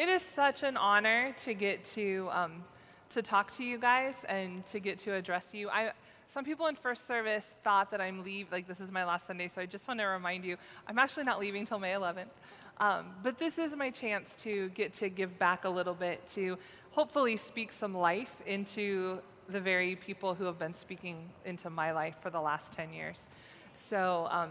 it is such an honor to get to um, to talk to you guys and to get to address you. I, some people in first service thought that I'm leave like this is my last Sunday, so I just want to remind you I'm actually not leaving till May 11th. Um, but this is my chance to get to give back a little bit to hopefully speak some life into the very people who have been speaking into my life for the last 10 years. So. Um,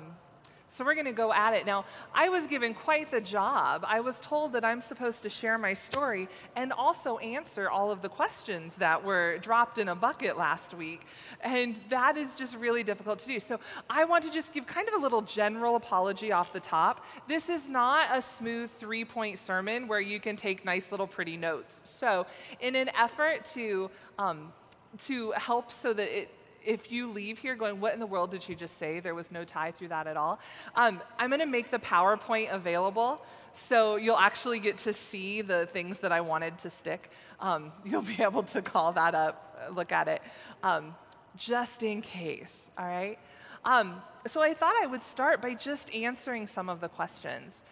so we're going to go at it. Now, I was given quite the job. I was told that I'm supposed to share my story and also answer all of the questions that were dropped in a bucket last week. And that is just really difficult to do. So I want to just give kind of a little general apology off the top. This is not a smooth three point sermon where you can take nice little pretty notes. So, in an effort to um, to help so that it if you leave here going, What in the world did she just say? There was no tie through that at all. Um, I'm going to make the PowerPoint available. So you'll actually get to see the things that I wanted to stick. Um, you'll be able to call that up, look at it, um, just in case, all right? Um, so I thought I would start by just answering some of the questions.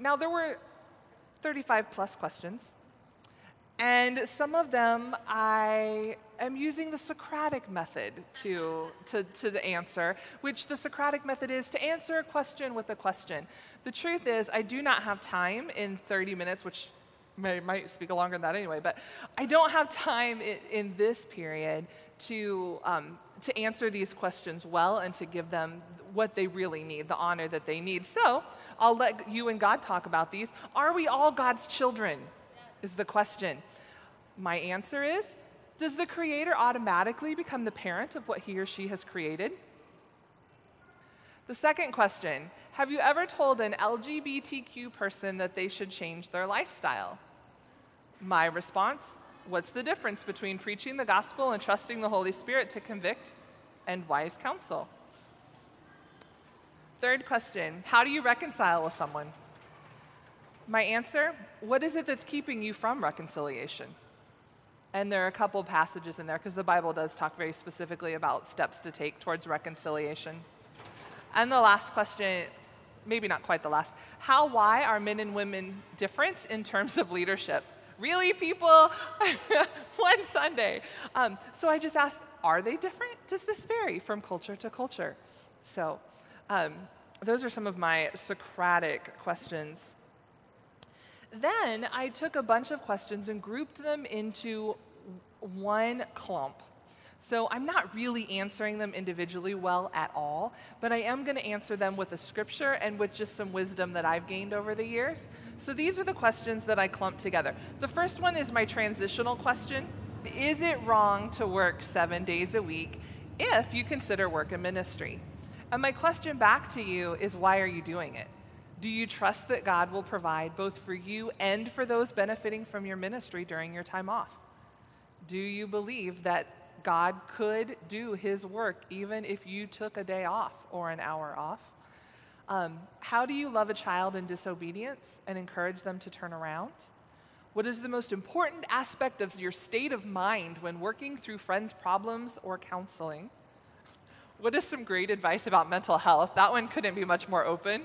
Now, there were 35 plus questions. And some of them I am using the Socratic method to, to, to answer, which the Socratic method is to answer a question with a question. The truth is, I do not have time in 30 minutes, which may, might speak longer than that anyway, but I don't have time in, in this period to, um, to answer these questions well and to give them what they really need, the honor that they need. So I'll let you and God talk about these. Are we all God's children? is the question. My answer is Does the creator automatically become the parent of what he or she has created? The second question Have you ever told an LGBTQ person that they should change their lifestyle? My response What's the difference between preaching the gospel and trusting the Holy Spirit to convict and wise counsel? Third question How do you reconcile with someone? My answer what is it that's keeping you from reconciliation? And there are a couple passages in there because the Bible does talk very specifically about steps to take towards reconciliation. And the last question, maybe not quite the last, how, why are men and women different in terms of leadership? Really, people? One Sunday. Um, so I just asked, are they different? Does this vary from culture to culture? So um, those are some of my Socratic questions. Then I took a bunch of questions and grouped them into one clump. So I'm not really answering them individually well at all, but I am going to answer them with a scripture and with just some wisdom that I've gained over the years. So these are the questions that I clumped together. The first one is my transitional question Is it wrong to work seven days a week if you consider work a ministry? And my question back to you is why are you doing it? Do you trust that God will provide both for you and for those benefiting from your ministry during your time off? Do you believe that God could do his work even if you took a day off or an hour off? Um, how do you love a child in disobedience and encourage them to turn around? What is the most important aspect of your state of mind when working through friends' problems or counseling? What is some great advice about mental health? That one couldn't be much more open.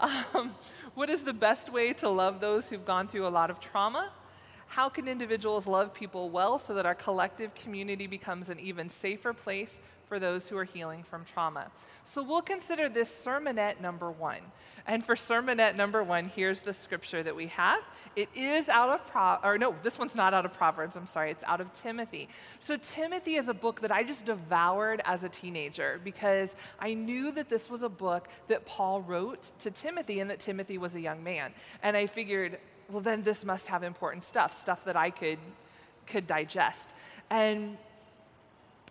Um, what is the best way to love those who've gone through a lot of trauma? How can individuals love people well so that our collective community becomes an even safer place for those who are healing from trauma? So we'll consider this sermonette number one. And for sermonette number one, here's the scripture that we have. It is out of Pro, or no, this one's not out of Proverbs. I'm sorry, it's out of Timothy. So Timothy is a book that I just devoured as a teenager because I knew that this was a book that Paul wrote to Timothy and that Timothy was a young man. And I figured, well, then this must have important stuff, stuff that I could could digest. And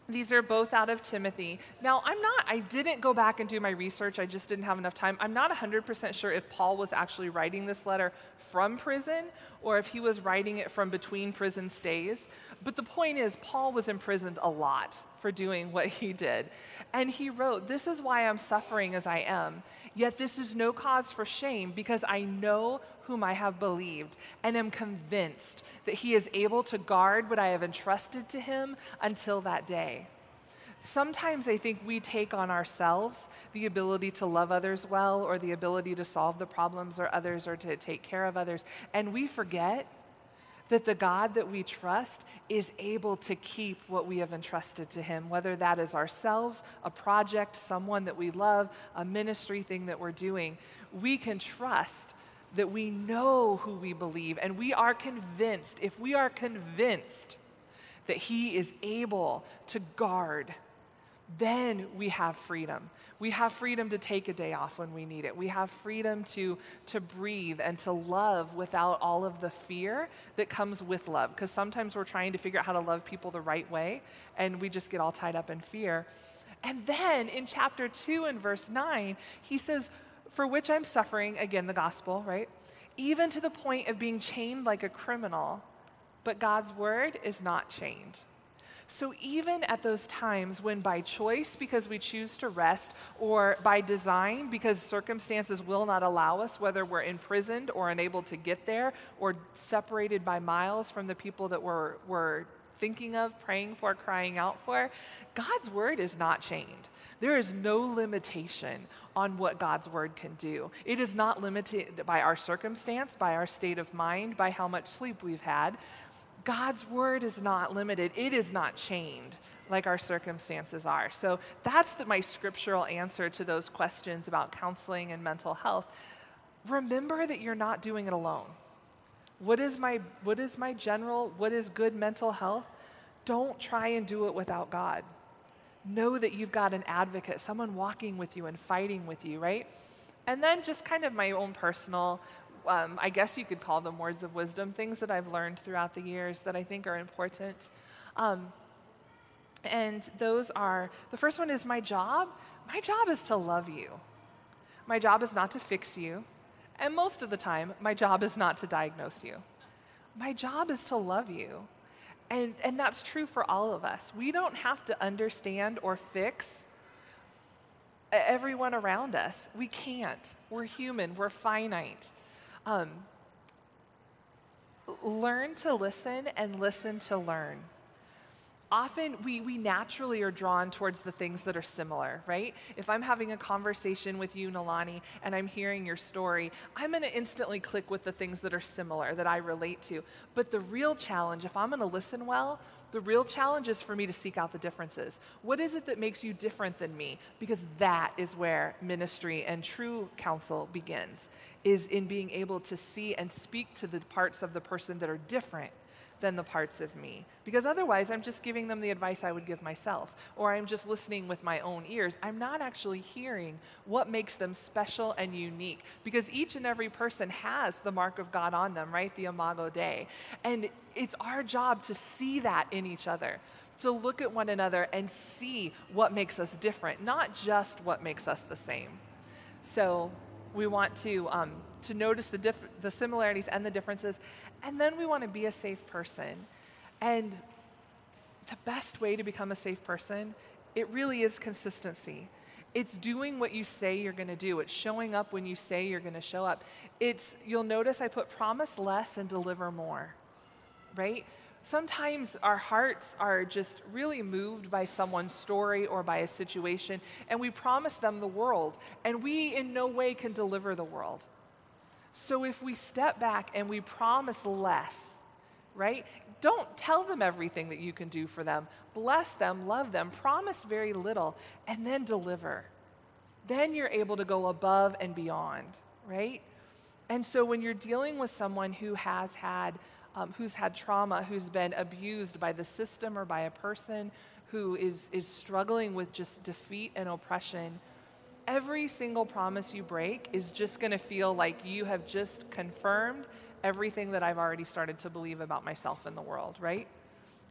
these are both out of Timothy. Now, I'm not, I didn't go back and do my research. I just didn't have enough time. I'm not 100% sure if Paul was actually writing this letter from prison or if he was writing it from between prison stays. But the point is, Paul was imprisoned a lot for doing what he did. And he wrote, This is why I'm suffering as I am. Yet this is no cause for shame because I know whom I have believed and am convinced that he is able to guard what I have entrusted to him until that day. sometimes I think we take on ourselves the ability to love others well or the ability to solve the problems or others or to take care of others. And we forget that the God that we trust is able to keep what we have entrusted to Him, whether that is ourselves, a project, someone that we love, a ministry thing that we're doing. We can trust that we know who we believe and we are convinced, if we are convinced that He is able to guard then we have freedom. We have freedom to take a day off when we need it. We have freedom to, to breathe and to love without all of the fear that comes with love. Because sometimes we're trying to figure out how to love people the right way, and we just get all tied up in fear. And then in chapter 2 and verse 9, he says, For which I'm suffering, again, the gospel, right? Even to the point of being chained like a criminal. But God's word is not chained. So, even at those times when by choice, because we choose to rest, or by design, because circumstances will not allow us, whether we're imprisoned or unable to get there, or separated by miles from the people that we're, we're thinking of, praying for, crying out for, God's word is not chained. There is no limitation on what God's word can do. It is not limited by our circumstance, by our state of mind, by how much sleep we've had. God's word is not limited, it is not chained like our circumstances are. So that's the, my scriptural answer to those questions about counseling and mental health. Remember that you're not doing it alone. What is my what is my general what is good mental health? Don't try and do it without God. Know that you've got an advocate, someone walking with you and fighting with you, right? And then just kind of my own personal um, I guess you could call them words of wisdom, things that I've learned throughout the years that I think are important. Um, and those are the first one is my job. My job is to love you. My job is not to fix you. And most of the time, my job is not to diagnose you. My job is to love you. And, and that's true for all of us. We don't have to understand or fix everyone around us. We can't. We're human, we're finite. Um, learn to listen and listen to learn. Often we, we naturally are drawn towards the things that are similar, right? If I'm having a conversation with you, Nalani, and I'm hearing your story, I'm going to instantly click with the things that are similar, that I relate to. But the real challenge, if I'm going to listen well, the real challenge is for me to seek out the differences. What is it that makes you different than me? Because that is where ministry and true counsel begins, is in being able to see and speak to the parts of the person that are different than the parts of me. Because otherwise, I'm just giving them the advice I would give myself, or I'm just listening with my own ears. I'm not actually hearing what makes them special and unique, because each and every person has the mark of God on them, right? The Imago Dei. And it's our job to see that in each other. To look at one another and see what makes us different, not just what makes us the same. So we want to, um, to notice the, diff- the similarities and the differences and then we want to be a safe person. And the best way to become a safe person, it really is consistency. It's doing what you say you're going to do. It's showing up when you say you're going to show up. It's you'll notice I put promise less and deliver more. Right? Sometimes our hearts are just really moved by someone's story or by a situation, and we promise them the world, and we in no way can deliver the world. So if we step back and we promise less, right? Don't tell them everything that you can do for them. Bless them, love them, promise very little, and then deliver. Then you're able to go above and beyond, right? And so when you're dealing with someone who has had um, who's had trauma, who's been abused by the system or by a person who is, is struggling with just defeat and oppression, every single promise you break is just going to feel like you have just confirmed everything that I've already started to believe about myself and the world, right?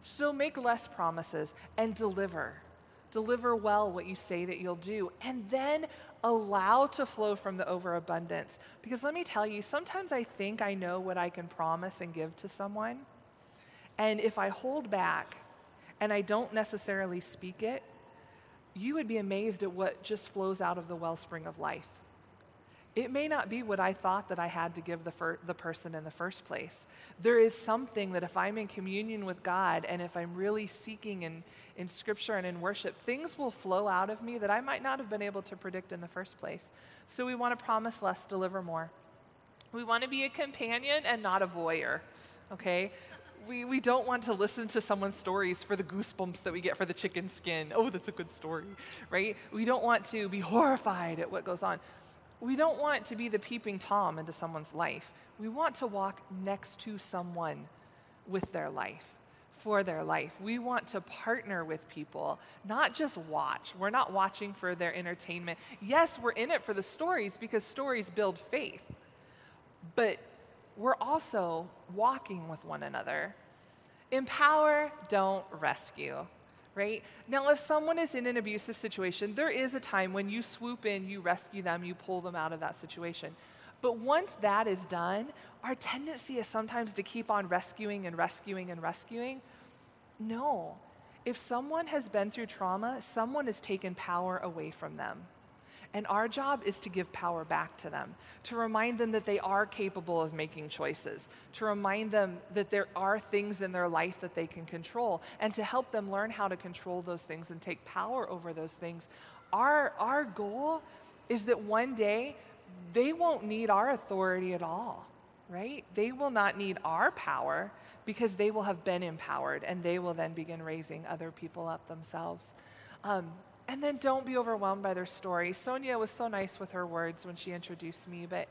So make less promises and deliver. Deliver well what you say that you'll do, and then allow to flow from the overabundance. Because let me tell you, sometimes I think I know what I can promise and give to someone. And if I hold back and I don't necessarily speak it, you would be amazed at what just flows out of the wellspring of life. it may not be what I thought that I had to give the, fir- the person in the first place. There is something that if I'm in communion with God and if I'm really seeking in, in scripture and in worship, things will flow out of me that I might not have been able to predict in the first place. So we want to promise less, deliver more. We want to be a companion and not a voyeur, okay? We, we don't want to listen to someone's stories for the goosebumps that we get for the chicken skin. Oh, that's a good story, right? We don't want to be horrified at what goes on we don't want to be the peeping Tom into someone's life. We want to walk next to someone with their life, for their life. We want to partner with people, not just watch. We're not watching for their entertainment. Yes, we're in it for the stories because stories build faith, but we're also walking with one another. Empower, don't rescue right? Now, if someone is in an abusive situation, there is a time when you swoop in, you rescue them, you pull them out of that situation. But once that is done, our tendency is sometimes to keep on rescuing and rescuing and rescuing. No. If someone has been through trauma, someone has taken power away from them. And our job is to give power back to them, to remind them that they are capable of making choices, to remind them that there are things in their life that they can control, and to help them learn how to control those things and take power over those things. Our, our goal is that one day they won't need our authority at all, right? They will not need our power because they will have been empowered and they will then begin raising other people up themselves. Um, and then don't be overwhelmed by their story. Sonia was so nice with her words when she introduced me, but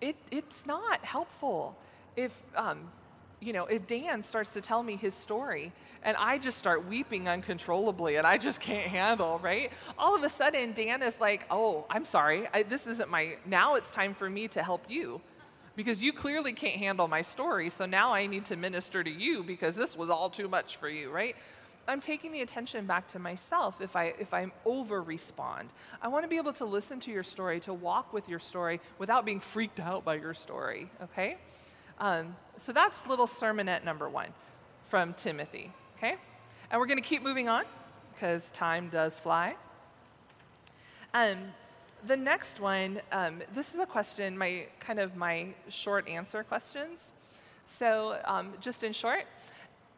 it, it's not helpful if, um, you know, if Dan starts to tell me his story and I just start weeping uncontrollably and I just can't handle, right? All of a sudden, Dan is like, oh, I'm sorry, I, this isn't my, now it's time for me to help you because you clearly can't handle my story, so now I need to minister to you because this was all too much for you, right? I'm taking the attention back to myself if I if I over respond. I want to be able to listen to your story, to walk with your story without being freaked out by your story. Okay, um, so that's little sermonette number one from Timothy. Okay, and we're going to keep moving on because time does fly. Um, the next one, um, this is a question, my kind of my short answer questions. So, um, just in short,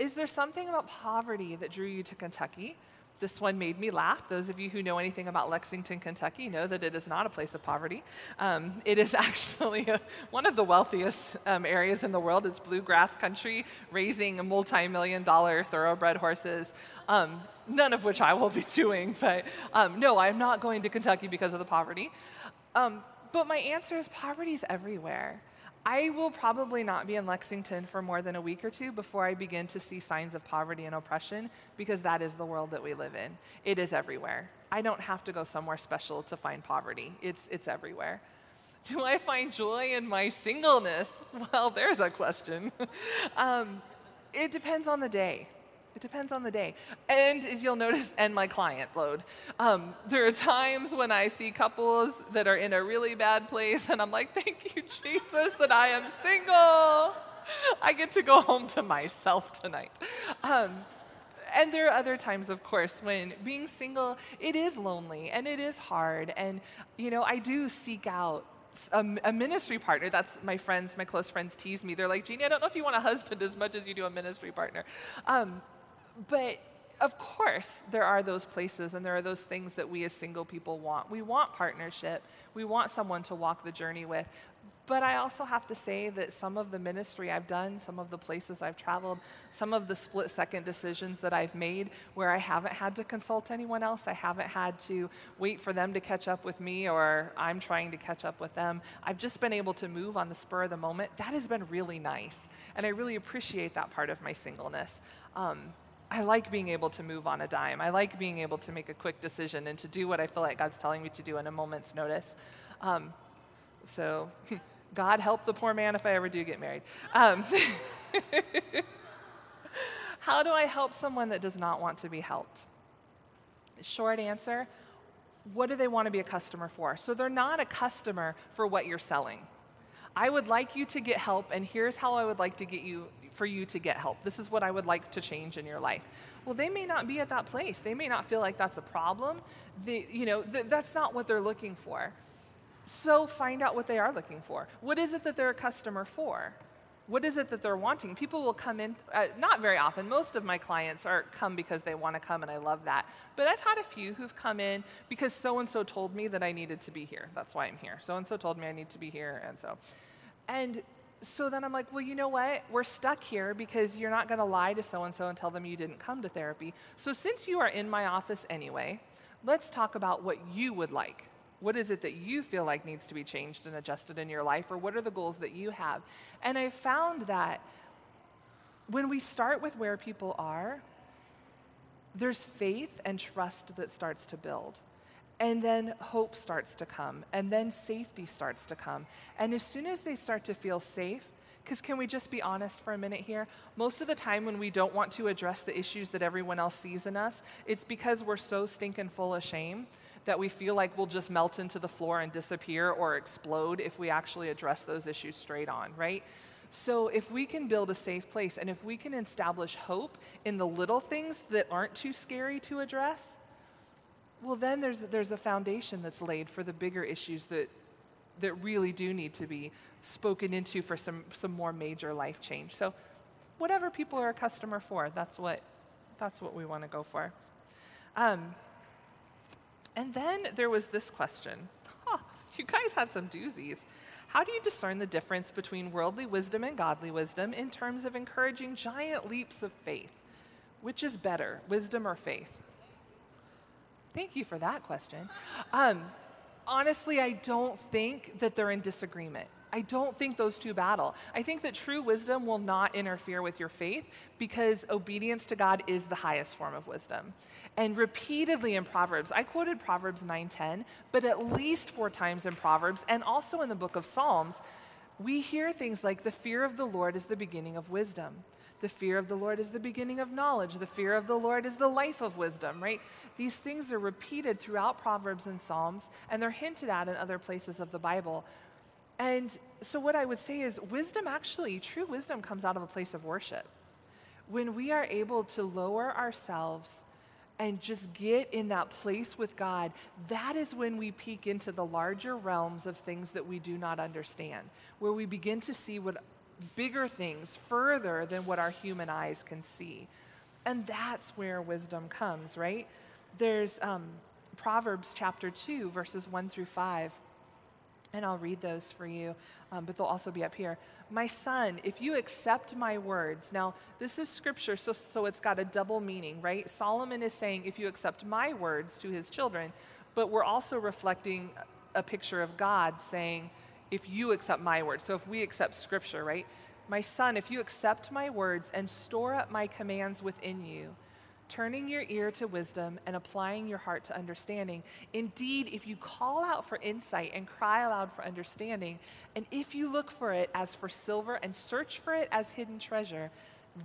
is there something about poverty that drew you to Kentucky? This one made me laugh. Those of you who know anything about Lexington, Kentucky, know that it is not a place of poverty. Um, it is actually a, one of the wealthiest um, areas in the world. It's bluegrass country, raising multi million dollar thoroughbred horses, um, none of which I will be doing. But um, no, I'm not going to Kentucky because of the poverty. Um, but my answer is poverty is everywhere. I will probably not be in Lexington for more than a week or two before I begin to see signs of poverty and oppression because that is the world that we live in. It is everywhere. I don't have to go somewhere special to find poverty, it's, it's everywhere. Do I find joy in my singleness? Well, there's a question. um, it depends on the day. It depends on the day. And as you'll notice, and my client load. Um, there are times when I see couples that are in a really bad place, and I'm like, thank you, Jesus, that I am single. I get to go home to myself tonight. Um, and there are other times, of course, when being single, it is lonely and it is hard. And, you know, I do seek out a, a, ministry partner. That's my friends, my close friends tease me. They're like, Jeannie, I don't know if you want a husband as much as you do a ministry partner. Um, but of course, there are those places and there are those things that we as single people want. We want partnership, we want someone to walk the journey with. But I also have to say that some of the ministry I've done, some of the places I've traveled, some of the split second decisions that I've made where I haven't had to consult anyone else, I haven't had to wait for them to catch up with me or I'm trying to catch up with them. I've just been able to move on the spur of the moment. That has been really nice. And I really appreciate that part of my singleness. Um, I like being able to move on a dime. I like being able to make a quick decision and to do what I feel like God's telling me to do in a moment's notice. Um, so, God help the poor man if I ever do get married. Um, how do I help someone that does not want to be helped? Short answer what do they want to be a customer for? So, they're not a customer for what you're selling. I would like you to get help, and here's how I would like to get you for you to get help. This is what I would like to change in your life. Well, they may not be at that place. They may not feel like that's a problem. They, you know, th- that's not what they're looking for. So find out what they are looking for. What is it that they're a customer for? What is it that they're wanting? People will come in, uh, not very often. Most of my clients are come because they want to come, and I love that. But I've had a few who've come in because so and so told me that I needed to be here. That's why I'm here. So and so told me I need to be here, and so. And so then I'm like, well, you know what? We're stuck here because you're not going to lie to so and so and tell them you didn't come to therapy. So since you are in my office anyway, let's talk about what you would like. What is it that you feel like needs to be changed and adjusted in your life, or what are the goals that you have? And I found that when we start with where people are, there's faith and trust that starts to build. And then hope starts to come, and then safety starts to come. And as soon as they start to feel safe, because can we just be honest for a minute here? Most of the time, when we don't want to address the issues that everyone else sees in us, it's because we're so stinking full of shame that we feel like we'll just melt into the floor and disappear or explode if we actually address those issues straight on, right? So, if we can build a safe place and if we can establish hope in the little things that aren't too scary to address, well, then there's, there's a foundation that's laid for the bigger issues that, that really do need to be spoken into for some, some more major life change. So, whatever people are a customer for, that's what, that's what we want to go for. Um, and then there was this question. Huh, you guys had some doozies. How do you discern the difference between worldly wisdom and godly wisdom in terms of encouraging giant leaps of faith? Which is better, wisdom or faith? Thank you for that question. Um, honestly, I don't think that they're in disagreement. I don't think those two battle. I think that true wisdom will not interfere with your faith because obedience to God is the highest form of wisdom. And repeatedly in Proverbs, I quoted Proverbs 9:10, but at least 4 times in Proverbs and also in the book of Psalms, we hear things like the fear of the Lord is the beginning of wisdom. The fear of the Lord is the beginning of knowledge. The fear of the Lord is the life of wisdom, right? These things are repeated throughout Proverbs and Psalms, and they're hinted at in other places of the Bible. And so, what I would say is, wisdom actually, true wisdom comes out of a place of worship. When we are able to lower ourselves and just get in that place with God, that is when we peek into the larger realms of things that we do not understand, where we begin to see what bigger things further than what our human eyes can see. And that's where wisdom comes, right? There's um, Proverbs chapter 2, verses 1 through 5 and I'll read those for you, um, but they'll also be up here. My son, if you accept my words, now this is scripture, so, so it's got a double meaning, right? Solomon is saying, if you accept my words to his children, but we're also reflecting a picture of God saying, if you accept my words. So if we accept scripture, right? My son, if you accept my words and store up my commands within you, turning your ear to wisdom and applying your heart to understanding. Indeed, if you call out for insight and cry aloud for understanding, and if you look for it as for silver and search for it as hidden treasure,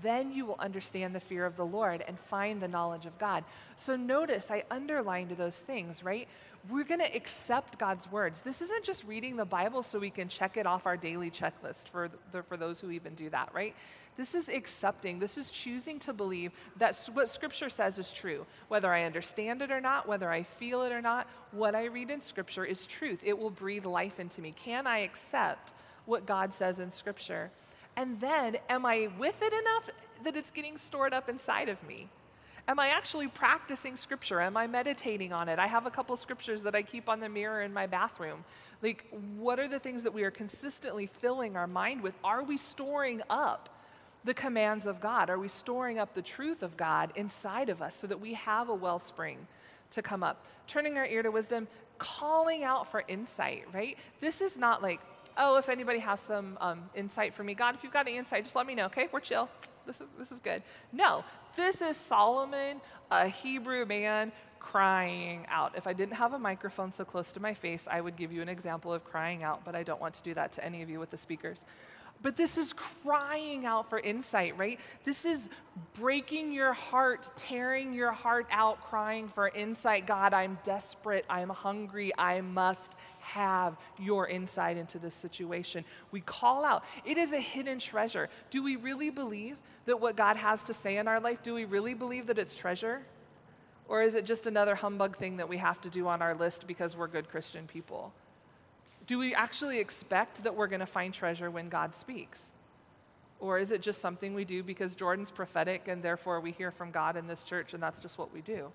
then you will understand the fear of the Lord and find the knowledge of God. So notice I underlined those things, right? We're going to accept God's words. This isn't just reading the Bible so we can check it off our daily checklist for, the, for those who even do that, right? This is accepting, this is choosing to believe that what Scripture says is true. Whether I understand it or not, whether I feel it or not, what I read in Scripture is truth. It will breathe life into me. Can I accept what God says in Scripture? And then, am I with it enough that it's getting stored up inside of me? Am I actually practicing scripture? Am I meditating on it? I have a couple scriptures that I keep on the mirror in my bathroom. Like, what are the things that we are consistently filling our mind with? Are we storing up the commands of God? Are we storing up the truth of God inside of us so that we have a wellspring to come up? Turning our ear to wisdom, calling out for insight, right? This is not like, oh, if anybody has some um, insight for me, God, if you've got any insight, just let me know, okay? We're chill. This is, this is good. No, this is Solomon, a Hebrew man, crying out. If I didn't have a microphone so close to my face, I would give you an example of crying out, but I don't want to do that to any of you with the speakers. But this is crying out for insight, right? This is breaking your heart, tearing your heart out, crying for insight. God, I'm desperate. I'm hungry. I must have your insight into this situation. We call out. It is a hidden treasure. Do we really believe that what God has to say in our life, do we really believe that it's treasure? Or is it just another humbug thing that we have to do on our list because we're good Christian people? Do we actually expect that we're going to find treasure when God speaks? Or is it just something we do because Jordan's prophetic and therefore we hear from God in this church and that's just what we do?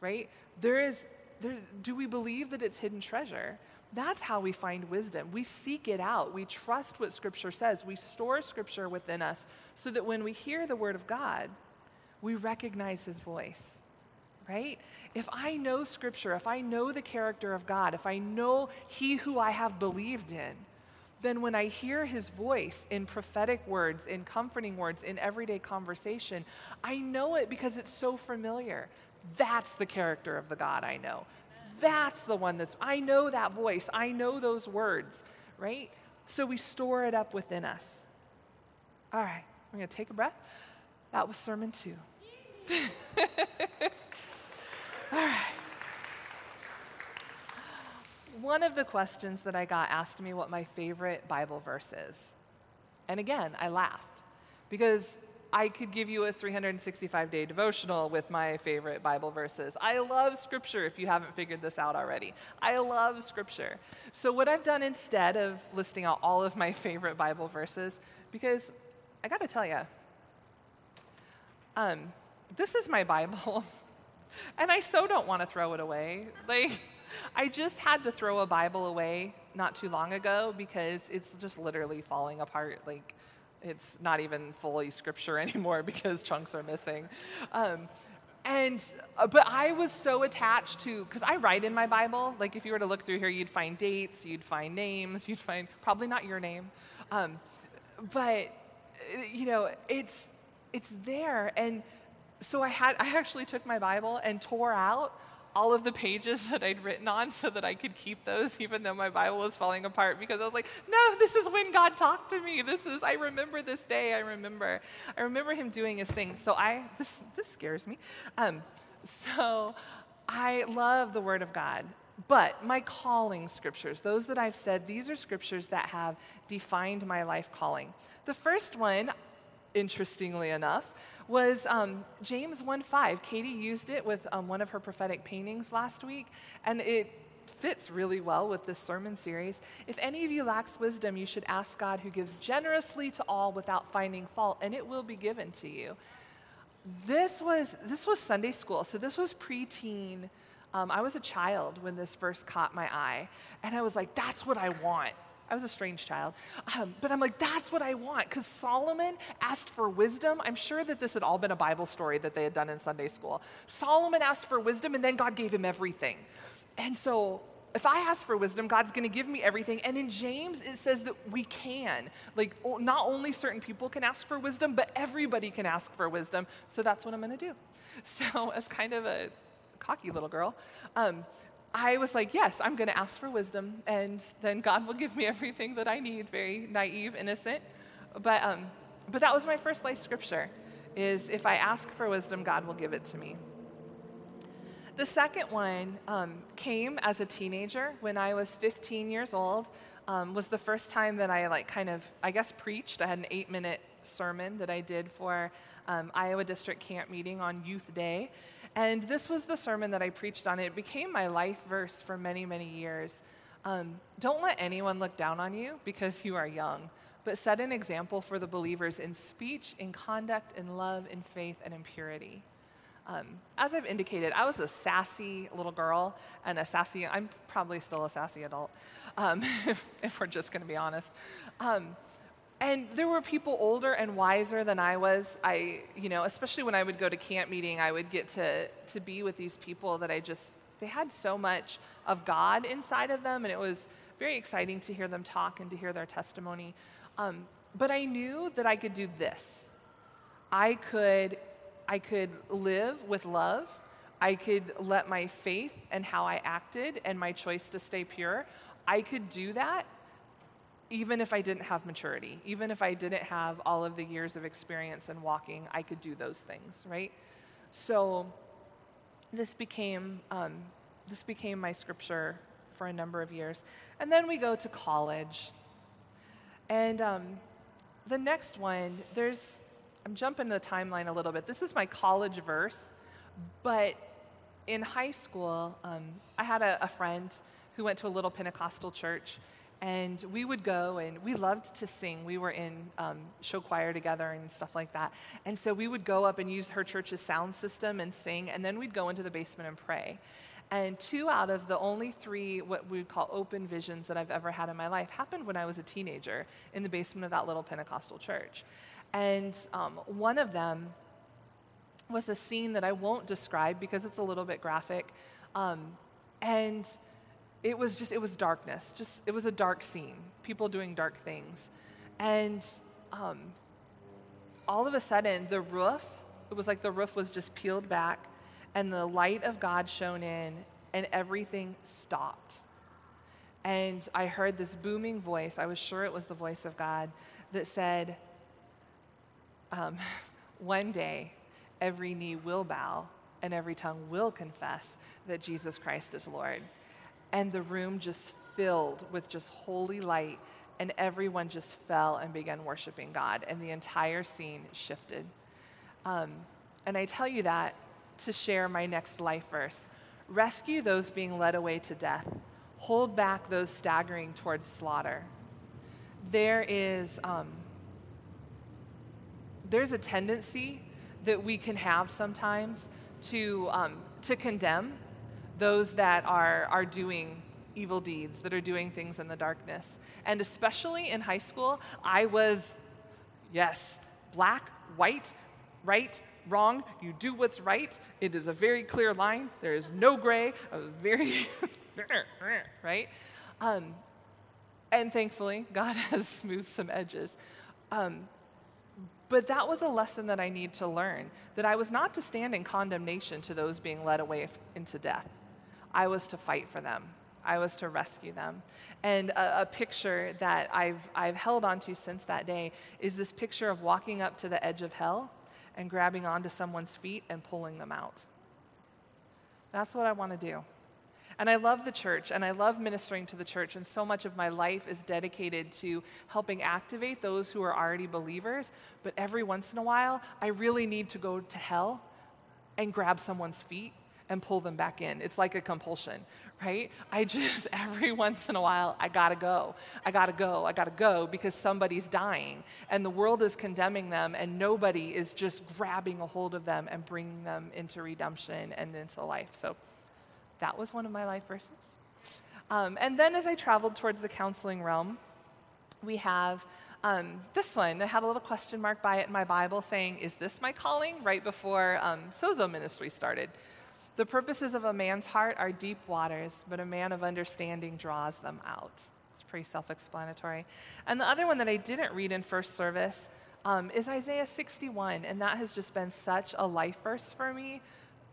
Right? There is, there, do we believe that it's hidden treasure? That's how we find wisdom. We seek it out. We trust what Scripture says. We store Scripture within us so that when we hear the Word of God, we recognize His voice right? If I know Scripture, if I know the character of God, if I know He who I have believed in, then when I hear His voice in prophetic words, in comforting words, in everyday conversation, I know it because it's so familiar. That's the character of the God I know. That's the one that's, I know that voice. I know those words, right? So we store it up within us. All right, we're going to take a breath. That was sermon two. All right. One of the questions that I got asked me what my favorite Bible verse is. And again, I laughed because I could give you a 365 day devotional with my favorite Bible verses. I love Scripture if you haven't figured this out already. I love Scripture. So, what I've done instead of listing out all of my favorite Bible verses, because I got to tell you, um, this is my Bible. and I so don't want to throw it away. Like, I just had to throw a Bible away not too long ago because it's just literally falling apart. Like, it's not even fully scripture anymore because chunks are missing. Um, and uh, but i was so attached to because i write in my bible like if you were to look through here you'd find dates you'd find names you'd find probably not your name um, but uh, you know it's it's there and so I had I actually took my Bible and tore out all of the pages that I'd written on so that I could keep those even though my Bible was falling apart because I was like, no, this is when God talked to me. This is I remember this day. I remember. I remember him doing his thing. So I this this scares me. Um, so I love the word of God. But my calling scriptures, those that I've said, these are scriptures that have defined my life calling. The first one, interestingly enough, was um, James 1:5. Katie used it with um, one of her prophetic paintings last week, and it fits really well with this sermon series. If any of you lacks wisdom, you should ask God who gives generously to all without finding fault, and it will be given to you. This was, this was Sunday school, so this was preteen. Um, I was a child when this verse caught my eye, and I was like, that's what I want. I was a strange child. Um, but I'm like, that's what I want. Because Solomon asked for wisdom. I'm sure that this had all been a Bible story that they had done in Sunday school. Solomon asked for wisdom, and then God gave him everything. And so if I ask for wisdom, God's going to give me everything. And in James, it says that we can. Like, not only certain people can ask for wisdom, but everybody can ask for wisdom. So that's what I'm going to do. So, as kind of a cocky little girl, um, I was like, yes, I'm going to ask for wisdom, and then God will give me everything that I need. Very naive, innocent, but um, but that was my first life scripture: is if I ask for wisdom, God will give it to me. The second one um, came as a teenager when I was 15 years old. Um, was the first time that I like kind of I guess preached. I had an eight-minute sermon that I did for um, Iowa District Camp Meeting on Youth Day. And this was the sermon that I preached on. It became my life verse for many, many years. Um, don't let anyone look down on you because you are young, but set an example for the believers in speech, in conduct, in love, in faith, and in purity. Um, as I've indicated, I was a sassy little girl and a sassy, I'm probably still a sassy adult, um, if, if, we're just going to be honest. Um, and there were people older and wiser than I was. I, you know, especially when I would go to camp meeting, I would get to, to be with these people that I just, they had so much of God inside of them, and it was very exciting to hear them talk and to hear their testimony. Um, but I knew that I could do this. I could, I could live with love. I could let my faith and how I acted and my choice to stay pure, I could do that even if I didn't have maturity, even if I didn't have all of the years of experience in walking, I could do those things, right? So this became um, this became my scripture for a number of years, and then we go to college, and um, the next one there's I'm jumping the timeline a little bit. This is my college verse, but in high school, um, I had a, a friend who went to a little Pentecostal church And we would go and we loved to sing. We were in um, show choir together and stuff like that. And so we would go up and use her church's sound system and sing, and then we'd go into the basement and pray. And two out of the only three, what we would call open visions that I've ever had in my life, happened when I was a teenager in the basement of that little Pentecostal church. And um, one of them was a scene that I won't describe because it's a little bit graphic. Um, and it was just, it was darkness. Just, it was a dark scene, people doing dark things. And um, all of a sudden, the roof, it was like the roof was just peeled back and the light of God shone in, and everything stopped. And I heard this booming voice, I was sure it was the voice of God, that said, um, One day, every knee will bow and every tongue will confess that Jesus Christ is Lord. And the room just filled with just holy light, and everyone just fell and began worshiping God, and the entire scene shifted. Um, and I tell you that to share my next life verse. Rescue those being led away to death, hold back those staggering towards slaughter. There is, um, there's a tendency that we can have sometimes to, um, to condemn those that are, are doing evil deeds, that are doing things in the darkness. And especially in high school, I was, yes, black, white, right, wrong, you do what's right. It is a very clear line. There is no gray, a very, right? Um, and thankfully, God has smoothed some edges. Um, but that was a lesson that I need to learn that I was not to stand in condemnation to those being led away into death. I was to fight for them. I was to rescue them. And a, a, picture that I've, I've held onto since that day is this picture of walking up to the edge of hell and grabbing onto someone's feet and pulling them out. That's what I want to do. And I love the church and I love ministering to the church, and so much of my life is dedicated to helping activate those who are already believers. But every once in a while, I really need to go to hell and grab someone's feet and pull them back in. It's like a compulsion, right? I just, every once in a while, I gotta go. I gotta go. I gotta go because somebody's dying and the world is condemning them and nobody is just grabbing a hold of them and bringing them into redemption and into life. So that was one of my life verses. Um, and then as I traveled towards the counseling realm, we have um, this one. I had a little question mark by it in my Bible saying, Is this my calling? right before um, Sozo ministry started. The purposes of a man's heart are deep waters, but a man of understanding draws them out. It's pretty self explanatory. And the other one that I didn't read in first service um, is Isaiah 61, and that has just been such a life verse for me,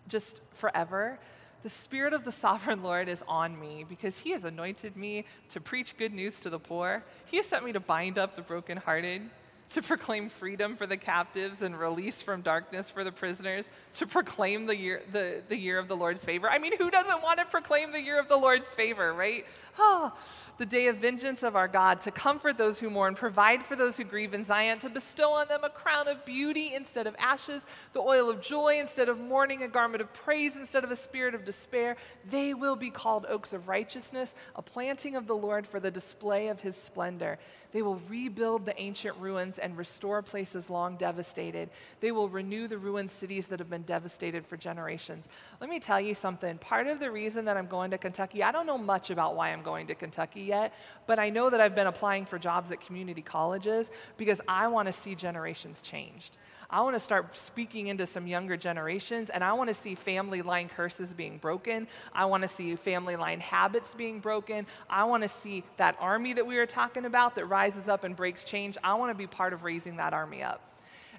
just forever. The Spirit of the Sovereign Lord is on me because He has anointed me to preach good news to the poor. He has sent me to bind up the brokenhearted to proclaim freedom for the captives and release from darkness for the prisoners, to proclaim the year, the, the year of the Lord's favor. I mean, who doesn't want to proclaim the year of the Lord's favor, right? Oh, the day of vengeance of our God, to comfort those who mourn, provide for those who grieve in Zion, to bestow on them a crown of beauty instead of ashes, the oil of joy instead of mourning, a garment of praise instead of a spirit of despair. They will be called oaks of righteousness, a planting of the Lord for the display of his splendor. They will rebuild the ancient ruins and restore places long devastated. They will renew the ruined cities that have been devastated for generations. Let me tell you something. Part of the reason that I'm going to Kentucky, I don't know much about why I'm going to Kentucky yet, but I know that I've been applying for jobs at community colleges because I want to see generations changed. I want to start speaking into some younger generations, and I want to see family line curses being broken. I want to see family line habits being broken. I want to see that army that we were talking about that rises up and breaks change. I want to be part of raising that army up.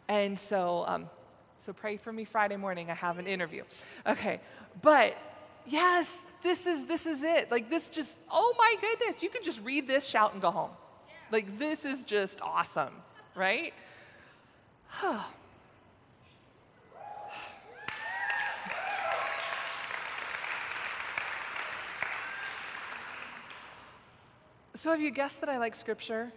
And so, um, so pray for me Friday morning. I have an interview. Okay, but yes, this is this is it. Like this just oh my goodness, you can just read this, shout and go home. Like this is just awesome, right? So, have you guessed that I like scripture?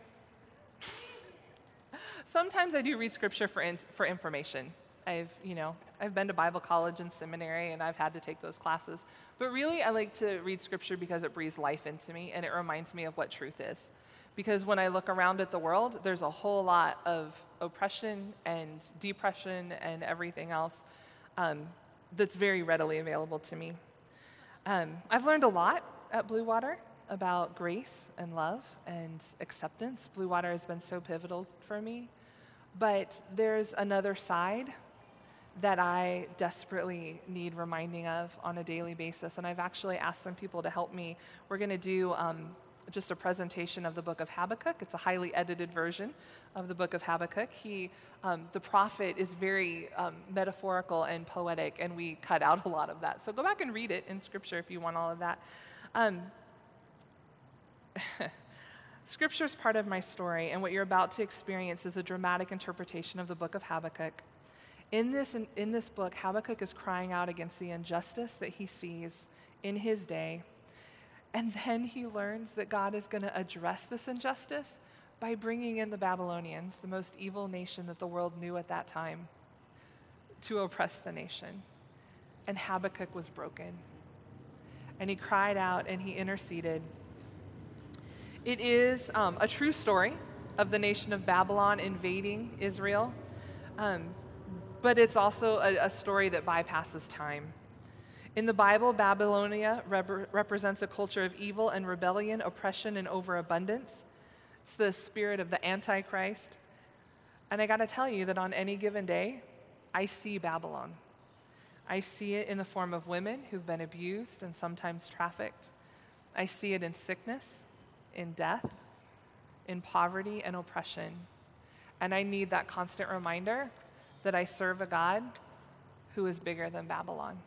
Sometimes I do read scripture for, in, for information. I've, you know, I've been to Bible college and seminary and I've had to take those classes. But really, I like to read scripture because it breathes life into me and it reminds me of what truth is. Because when I look around at the world, there's a whole lot of oppression and depression and everything else um, that's very readily available to me. Um, I've learned a lot at Blue Water about grace and love and acceptance. Blue Water has been so pivotal for me. But there's another side that I desperately need reminding of on a daily basis. And I've actually asked some people to help me. We're going to do um, just a presentation of the book of Habakkuk. It's a highly edited version of the book of Habakkuk. He, um, the prophet, is very um, metaphorical and poetic, and we cut out a lot of that. So go back and read it in Scripture if you want all of that. Um, Scripture is part of my story, and what you're about to experience is a dramatic interpretation of the book of Habakkuk. In this, in, in this book, Habakkuk is crying out against the injustice that he sees in his day. And then he learns that God is going to address this injustice by bringing in the Babylonians, the most evil nation that the world knew at that time, to oppress the nation. And Habakkuk was broken. And he cried out and he interceded. It is um, a true story of the nation of Babylon invading Israel. Um, but it's also a, a story that bypasses time. In the Bible, Babylonia rep- represents a culture of evil and rebellion, oppression, and overabundance. It's the spirit of the Antichrist. And I got to tell you that on any given day, I see Babylon. I see it in the form of women who've been abused and sometimes trafficked. I see it in sickness, in death, in poverty and oppression. And I need that constant reminder that I serve a God who is bigger than Babylon.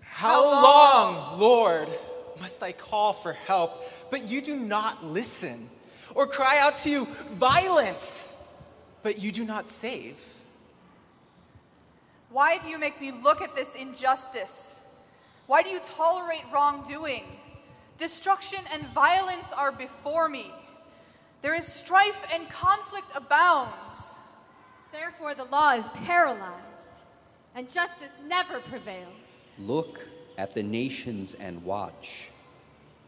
How long, Lord, must I call for help, but you do not listen? Or cry out to you, violence, but you do not save? Why do you make me look at this injustice? Why do you tolerate wrongdoing? Destruction and violence are before me. There is strife and conflict abounds. Therefore, the law is paralyzed, and justice never prevails. Look at the nations and watch,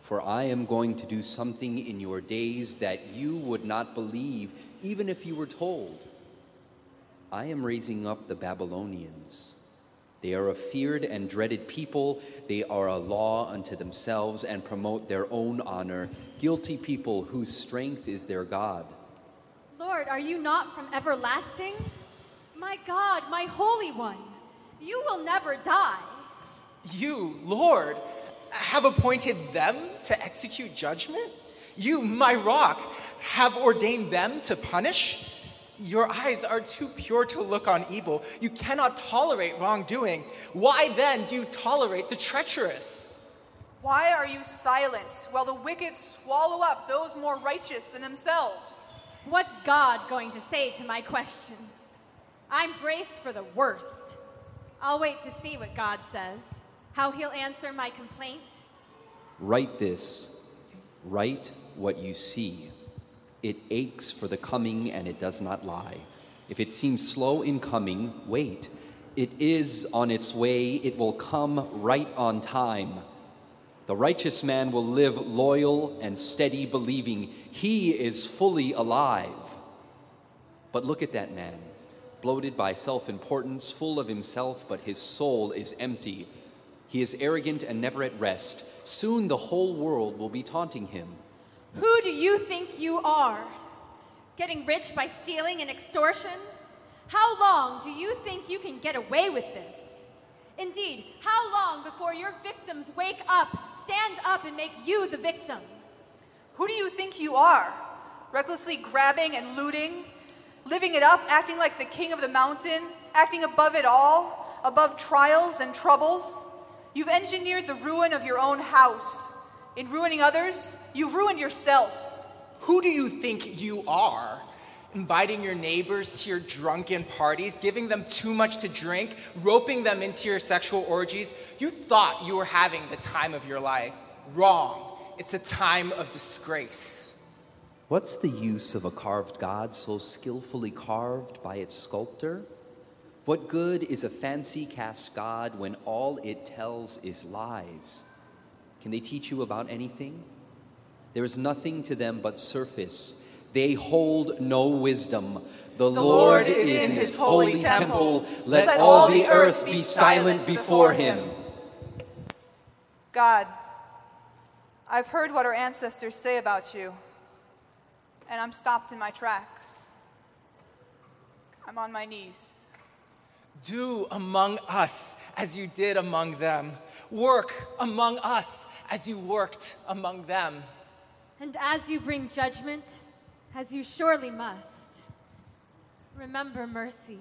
for I am going to do something in your days that you would not believe, even if you were told. I am raising up the Babylonians they are a feared and dreaded people. They are a law unto themselves and promote their own honor, guilty people whose strength is their God. Lord, are you not from everlasting? My God, my Holy One, you will never die. You, Lord, have appointed them to execute judgment? You, my rock, have ordained them to punish? Your eyes are too pure to look on evil. You cannot tolerate wrongdoing. Why then do you tolerate the treacherous? Why are you silent while the wicked swallow up those more righteous than themselves? What's God going to say to my questions? I'm braced for the worst. I'll wait to see what God says, how he'll answer my complaint. Write this. Write what you see. It aches for the coming and it does not lie. If it seems slow in coming, wait. It is on its way, it will come right on time. The righteous man will live loyal and steady, believing he is fully alive. But look at that man, bloated by self importance, full of himself, but his soul is empty. He is arrogant and never at rest. Soon the whole world will be taunting him. Who do you think you are? Getting rich by stealing and extortion? How long do you think you can get away with this? Indeed, how long before your victims wake up, stand up, and make you the victim? Who do you think you are? Recklessly grabbing and looting, living it up, acting like the king of the mountain, acting above it all, above trials and troubles? You've engineered the ruin of your own house. In ruining others, you've ruined yourself. Who do you think you are? Inviting your neighbors to your drunken parties, giving them too much to drink, roping them into your sexual orgies. You thought you were having the time of your life. Wrong. it's a time of disgrace. What's the use of a carved god so skillfully carved by its sculptor? What good is a fancy cast god when all it tells is lies? Can they teach you about anything? There is nothing to them but surface. They hold no wisdom. The, Lord, is in his holy temple. Let, all the earth be silent before him. God, I've heard what our ancestors say about you, and I'm stopped in my tracks. I'm on my knees. Do among us as you did among them. Work among us as you worked among them. And as you bring judgment, as you surely must, remember mercy.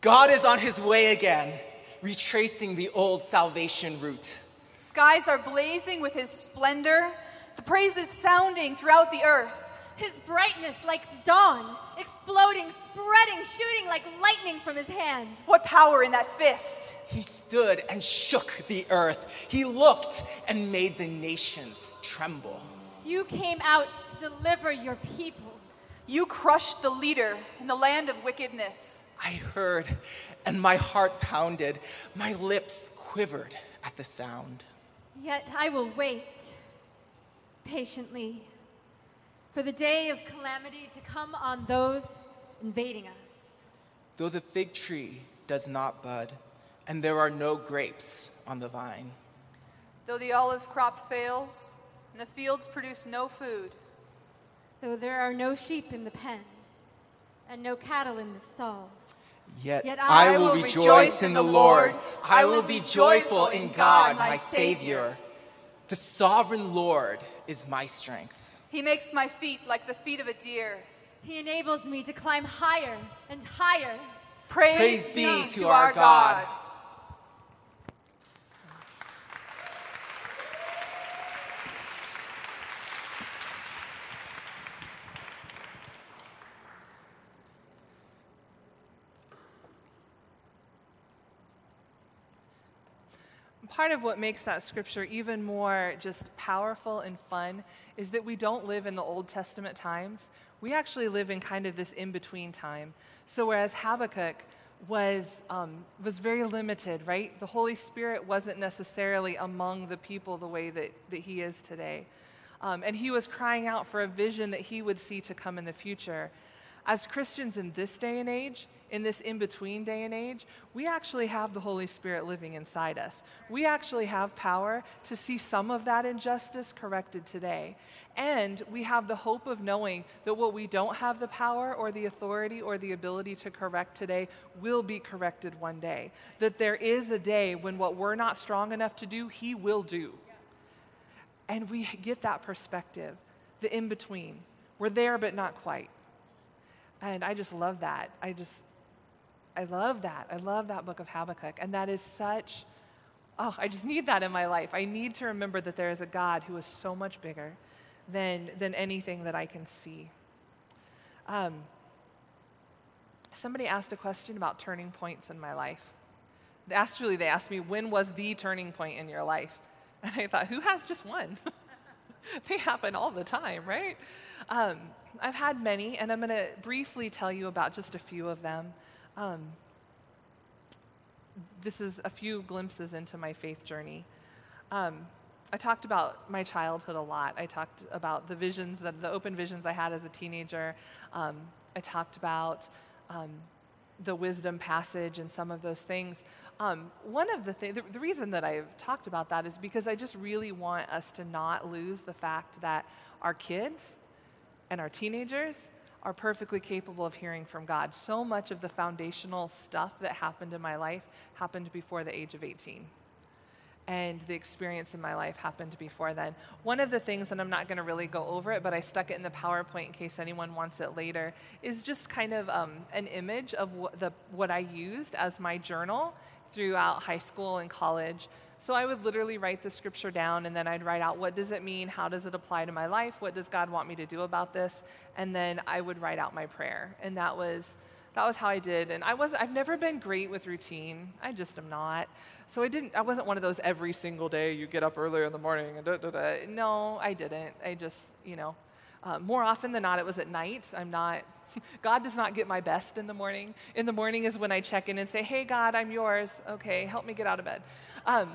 God is on his way again, retracing the old salvation route. Skies are blazing with his splendor, the praises sounding throughout the earth. His brightness like the dawn, exploding, spreading, shooting like lightning from his hand. What power in that fist! He stood and shook the earth. He looked and made the nations tremble. You came out to deliver your people. You crushed the leader in the land of wickedness. I heard, and my heart pounded. My lips quivered at the sound. Yet I will wait patiently for the day of calamity to come on those invading us. Though the fig tree does not bud, and there are no grapes on the vine. Though the olive crop fails, and the fields produce no food. Though there are no sheep in the pen, and no cattle in the stalls. Yet, Yet I, I will will rejoice in the Lord. I will be joyful in God, my Savior. The sovereign Lord is my strength. He makes my feet like the feet of a deer. He enables me to climb higher and higher. Praise, Praise be be to to our our God. God. Part of what makes that scripture even more just powerful and fun is that we don't live in the Old Testament times. We actually live in kind of this in between time. So, whereas Habakkuk was, um, was very limited, right? The Holy Spirit wasn't necessarily among the people the way that, that he is today. Um, and he was crying out for a vision that he would see to come in the future. As Christians in this day and age, in this in between day and age, we actually have the Holy Spirit living inside us. We actually have power to see some of that injustice corrected today. And we have the hope of knowing that what we don't have the power or the authority or the ability to correct today will be corrected one day. That there is a day when what we're not strong enough to do, He will do. And we get that perspective, the in between. We're there, but not quite. And I just love that. I just, I love that. I love that book of Habakkuk. And that is such, oh, I just need that in my life. I need to remember that there is a God who is so much bigger than, than anything that I can see. Um, somebody asked a question about turning points in my life. Actually, they asked me, when was the turning point in your life? And I thought, who has just one? they happen all the time, right? Um, I've had many, and I'm going to briefly tell you about just a few of them. Um, this is a few glimpses into my faith journey. Um, I talked about my childhood a lot. I talked about the visions, that, the open visions I had as a teenager. Um, I talked about um, the wisdom passage and some of those things. Um, one of the things, the, the reason that I've talked about that is because I just really want us to not lose the fact that our kids and our teenagers are perfectly capable of hearing from God. So much of the foundational stuff that happened in my life happened before the age of 18. And the experience in my life happened before then. One of the things, and I'm not going to really go over it, but I stuck it in the PowerPoint in case anyone wants it later, is just kind of um, an image of what, the, what I used as my journal throughout high school and college. So I would literally write the scripture down and then I'd write out what does it mean? How does it apply to my life? What does God want me to do about this? And then I would write out my prayer. And that was that was how I did. And I was I've never been great with routine. I just am not. So I didn't I wasn't one of those every single day you get up earlier in the morning and da, da, da. No, I didn't. I just, you know, uh, more often than not it was at night. I'm not God does not get my best in the morning. In the morning is when I check in and say, Hey, God, I'm yours. Okay, help me get out of bed. Um,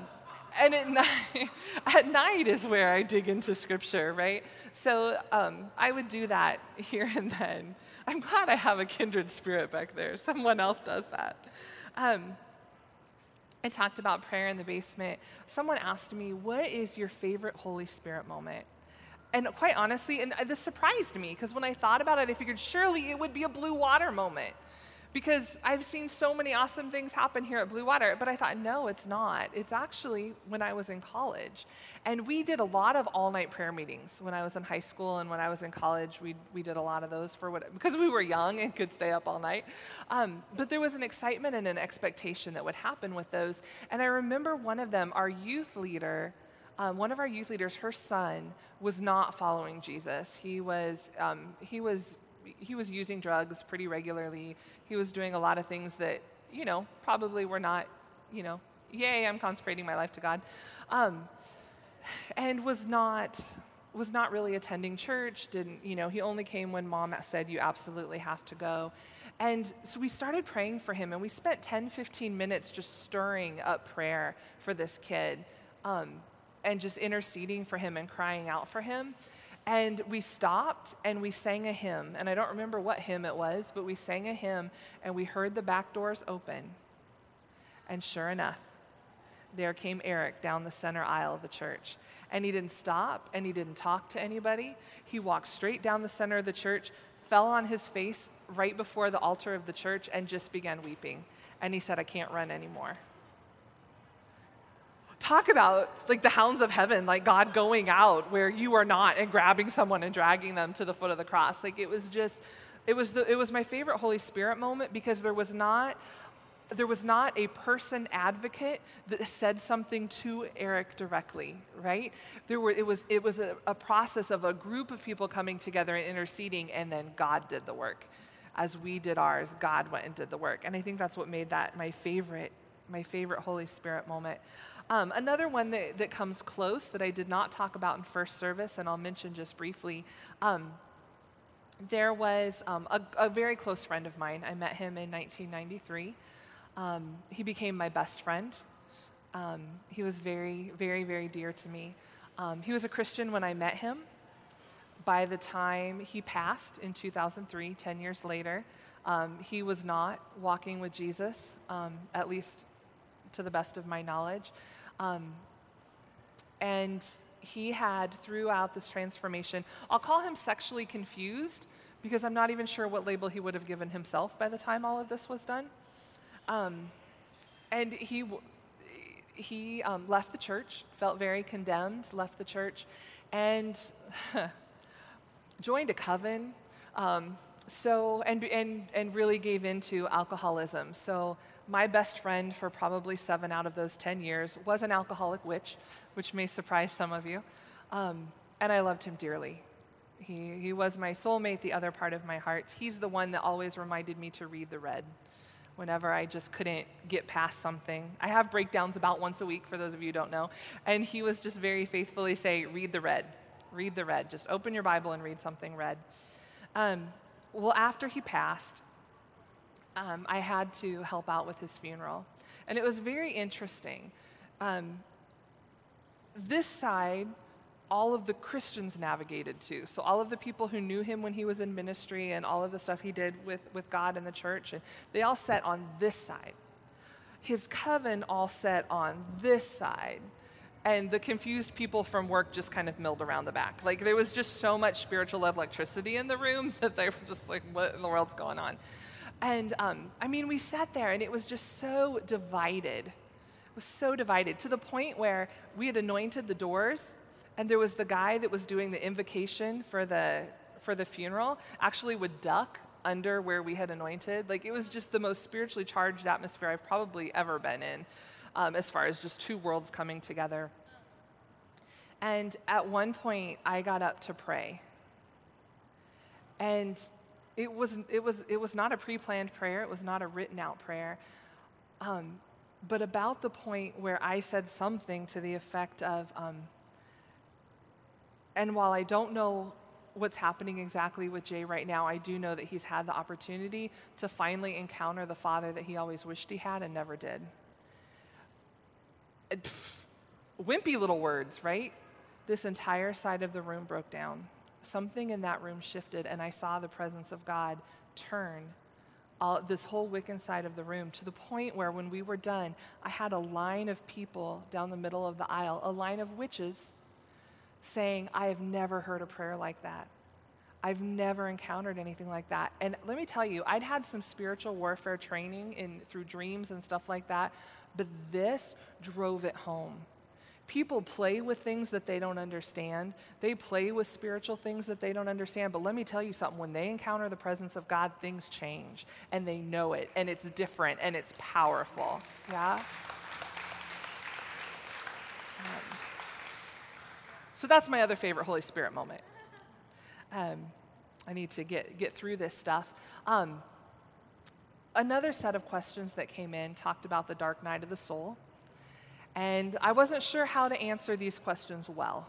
and at night, at night is where I dig into scripture, right? So um, I would do that here and then. I'm glad I have a kindred spirit back there. Someone else does that. Um, I talked about prayer in the basement. Someone asked me, What is your favorite Holy Spirit moment? And quite honestly, and this surprised me because when I thought about it, I figured surely it would be a blue water moment because I've seen so many awesome things happen here at Blue Water. But I thought, no, it's not. It's actually when I was in college. And we did a lot of all night prayer meetings when I was in high school and when I was in college. We, we did a lot of those for what, because we were young and could stay up all night. Um, but there was an excitement and an expectation that would happen with those. And I remember one of them, our youth leader, um, one of our youth leaders, her son, was not following Jesus. He was, um, he was he was using drugs pretty regularly. He was doing a lot of things that, you know, probably were not, you know, yay, I'm consecrating my life to God. Um, and was not was not really attending church didn't you know he only came when mom said you absolutely have to go and so we started praying for him and we spent 10 15 minutes just stirring up prayer for this kid um, and just interceding for him and crying out for him and we stopped and we sang a hymn. And I don't remember what hymn it was, but we sang a hymn and we heard the back doors open. And sure enough, there came Eric down the center aisle of the church. And he didn't stop and he didn't talk to anybody. He walked straight down the center of the church, fell on his face right before the altar of the church, and just began weeping. And he said, I can't run anymore talk about like the hounds of heaven, like God going out where you are not and grabbing someone and dragging them to the foot of the cross. Like it was just, it was, the, it was my favorite Holy Spirit moment because there was not, there was not a person advocate that said something to Eric directly, right? There were, it was, it was a, a process of a group of people coming together and interceding, and then God did the work. As we did ours, God went and did the work. And I think that's what made that my favorite, my favorite Holy Spirit moment. Um, another one that, that comes close that I did not talk about in first service, and I'll mention just briefly. Um, there was um, a, a, very close friend of mine. I met him in 1993. Um, he became my best friend. Um, he was very, very, very dear to me. Um, he was a Christian when I met him. By the time he passed in 2003, 10 years later, he was not walking with Jesus, at least to the best of my knowledge. Um, and he had, throughout this transformation, I'll call him sexually confused because I'm not even sure what label he would have given himself by the time all of this was done. Um, and he, he um, left the church, felt very condemned, left the church, and joined a coven. Um, so, and, and, and really gave into alcoholism. So, my best friend for probably seven out of those 10 years was an alcoholic witch, which may surprise some of you. Um, and I loved him dearly. He, he was my soulmate, the other part of my heart. He's the one that always reminded me to read the red whenever I just couldn't get past something. I have breakdowns about once a week, for those of you who don't know. And he was just very faithfully say, read the red, read the red. Just open your Bible and read something red. Um, well, after he passed, um, I had to help out with his funeral. And it was very interesting. Um, this side, all of the Christians navigated to. So, all of the people who knew him when he was in ministry and all of the stuff he did with, with God and the church, and they all sat on this side. His coven all sat on this side. And the confused people from work just kind of milled around the back. Like, there was just so much spiritual electricity in the room that they were just like, what in the world's going on? And um, I mean, we sat there and it was just so divided. It was so divided to the point where we had anointed the doors, and there was the guy that was doing the invocation for the, for the funeral, actually would duck under where we had anointed. Like, it was just the most spiritually charged atmosphere I've probably ever been in, um, as far as just two worlds coming together. And at one point, I got up to pray. And it was, it, was, it was not a pre planned prayer, it was not a written out prayer. Um, but about the point where I said something to the effect of, um, and while I don't know what's happening exactly with Jay right now, I do know that he's had the opportunity to finally encounter the father that he always wished he had and never did. Pff, wimpy little words, right? This entire side of the room broke down. Something in that room shifted, and I saw the presence of God turn all, this whole Wiccan side of the room to the point where when we were done, I had a line of people down the middle of the aisle, a line of witches saying, I have never heard a prayer like that. I've never encountered anything like that. And let me tell you, I'd had some spiritual warfare training in, through dreams and stuff like that, but this drove it home. People play with things that they don't understand. They play with spiritual things that they don't understand. But let me tell you something when they encounter the presence of God, things change and they know it and it's different and it's powerful. Yeah? Um, so that's my other favorite Holy Spirit moment. Um, I need to get, get through this stuff. Um, another set of questions that came in talked about the dark night of the soul. And I wasn't sure how to answer these questions well.